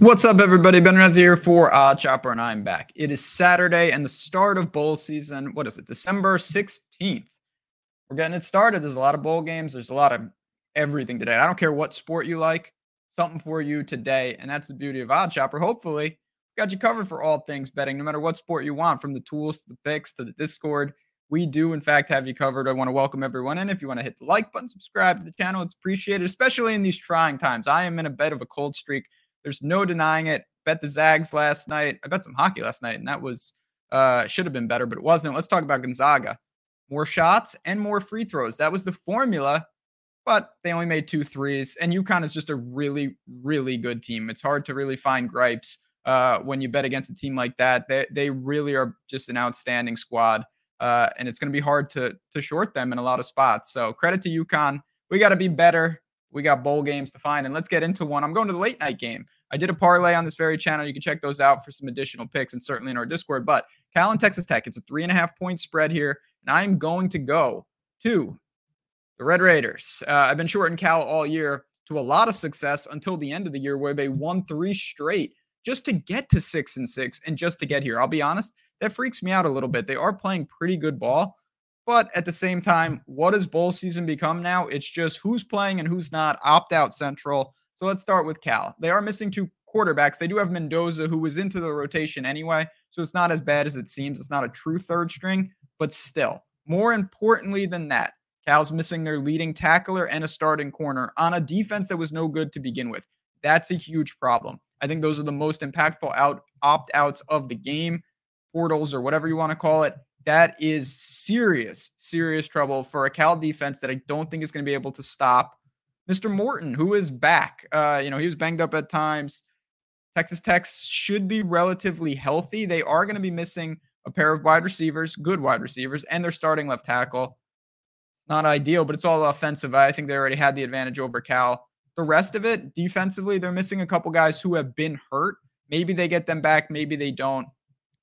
What's up, everybody? Ben Rez here for OddsShopper, and I'm back. It is Saturday and the start of bowl season. What is it? December 16th. We're getting it started. There's a lot of bowl games. There's a lot of everything today. I don't care what sport you like, something for you today. And that's the beauty of OddsShopper. Hopefully, got you covered for all things betting, no matter what sport you want, from the tools to the picks to the Discord. We do, in fact, have you covered. I want to welcome everyone in. If you want to hit the like button, subscribe to the channel, it's appreciated, especially in these trying times. I am in a bit of a cold streak there's no denying it. Bet the Zags last night. I bet some hockey last night, and that was uh should have been better, but it wasn't. Let's talk about Gonzaga. More shots and more free throws. That was the formula, but they only made two threes. And UConn is just a really, really good team. It's hard to really find gripes uh, when you bet against a team like that. They they really are just an outstanding squad. Uh, and it's going to be hard to to short them in a lot of spots. So credit to UConn. We got to be better. We got bowl games to find, and let's get into one. I'm going to the late night game. I did a parlay on this very channel. You can check those out for some additional picks and certainly in our Discord. But Cal and Texas Tech, it's a three and a half point spread here, and I'm going to go to the Red Raiders. Uh, I've been shorting Cal all year to a lot of success until the end of the year where they won three straight just to get to six and six and just to get here. I'll be honest, that freaks me out a little bit. They are playing pretty good ball, but at the same time, what does bowl season become now? It's just who's playing and who's not, opt out central. So let's start with Cal. They are missing two quarterbacks. They do have Mendoza, who was into the rotation anyway. So it's not as bad as it seems. It's not a true third string, but still, more importantly than that, Cal's missing their leading tackler and a starting corner on a defense that was no good to begin with. That's a huge problem. I think those are the most impactful out opt outs of the game, portals or whatever you want to call it that is serious, serious trouble for a Cal defense that I don't think is going to be able to stop Mr. Morton, who is back. Uh, you know, he was banged up at times. Texas Tech should be relatively healthy. They are going to be missing a pair of wide receivers, good wide receivers, and their starting left tackle. Not ideal, but it's all offensive. I think they already had the advantage over Cal. The rest of it, defensively, they're missing a couple guys who have been hurt. Maybe they get them back, maybe they don't.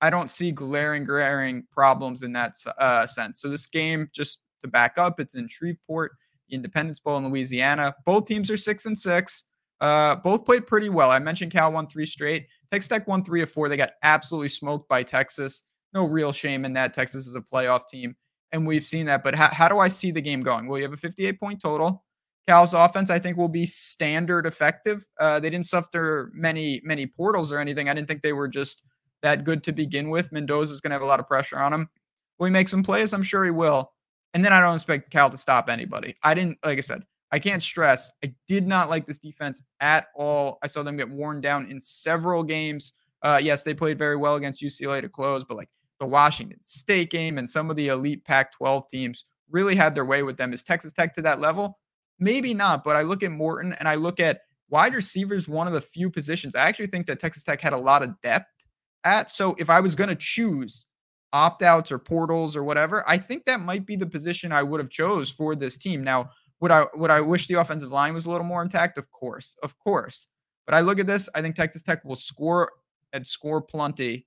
I don't see glaring, glaring problems in that uh, sense. So this game, just to back up, it's in Shreveport, Independence Bowl in Louisiana. Both teams are six and six. Uh, both played pretty well. I mentioned Cal won three straight. Texas Tech won three of four. They got absolutely smoked by Texas. No real shame in that. Texas is a playoff team, and we've seen that. But how, how do I see the game going? Well, you have a 58 point total. Cal's offense, I think, will be standard effective. Uh, they didn't suffer many many portals or anything. I didn't think they were just that good to begin with. Mendoza is going to have a lot of pressure on him. Will he make some plays? I'm sure he will. And then I don't expect Cal to stop anybody. I didn't, like I said, I can't stress, I did not like this defense at all. I saw them get worn down in several games. Uh, yes, they played very well against UCLA to close, but like the Washington State game and some of the elite Pac 12 teams really had their way with them. Is Texas Tech to that level? Maybe not, but I look at Morton and I look at wide receivers, one of the few positions. I actually think that Texas Tech had a lot of depth at. So if I was going to choose opt outs or portals or whatever, I think that might be the position I would have chose for this team. Now, would I would I wish the offensive line was a little more intact? Of course, of course. But I look at this, I think Texas Tech will score and score plenty.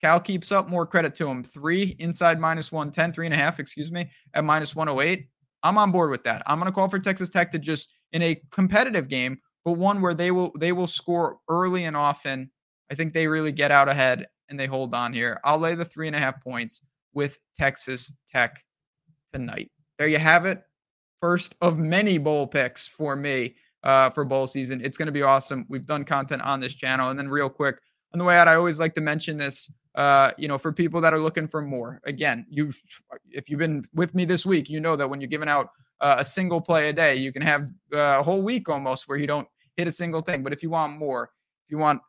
Cal keeps up more credit to him. Three inside minus 110, three and a half, excuse me, at minus 108. I'm on board with that. I'm going to call for Texas Tech to just in a competitive game, but one where they will they will score early and often I think they really get out ahead and they hold on here. I'll lay the three and a half points with Texas Tech tonight. There you have it. First of many bowl picks for me uh, for bowl season. It's going to be awesome. We've done content on this channel. And then, real quick, on the way out, I always like to mention this. Uh, you know, for people that are looking for more. Again, you've if you've been with me this week, you know that when you're giving out uh, a single play a day, you can have uh, a whole week almost where you don't hit a single thing. But if you want more, if you want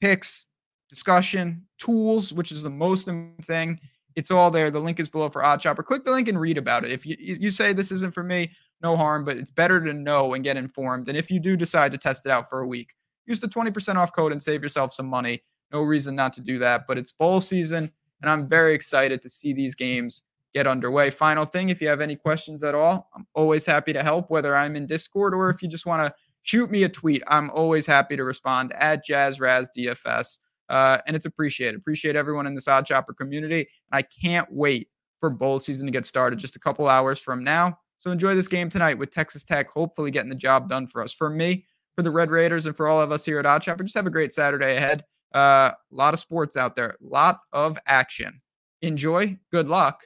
picks, discussion, tools, which is the most thing. It's all there. The link is below for OddsShopper. Click the link and read about it. If you, you say this isn't for me, no harm, but it's better to know and get informed. And if you do decide to test it out for a week, use the 20% off code and save yourself some money. No reason not to do that. But it's bowl season, and I'm very excited to see these games get underway. Final thing if you have any questions at all, I'm always happy to help, whether I'm in Discord or if you just want to shoot me a tweet. I'm always happy to respond at JazzRazDFS. Uh, and it's appreciated. Appreciate everyone in this OddsShopper community. And I can't wait for bowl season to get started just a couple hours from now. So enjoy this game tonight with Texas Tech, hopefully getting the job done for us. For me, for the Red Raiders and for all of us here at OddsShopper. Just have a great Saturday ahead. A uh, lot of sports out there, a lot of action. Enjoy. Good luck.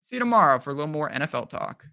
See you tomorrow for a little more NFL talk.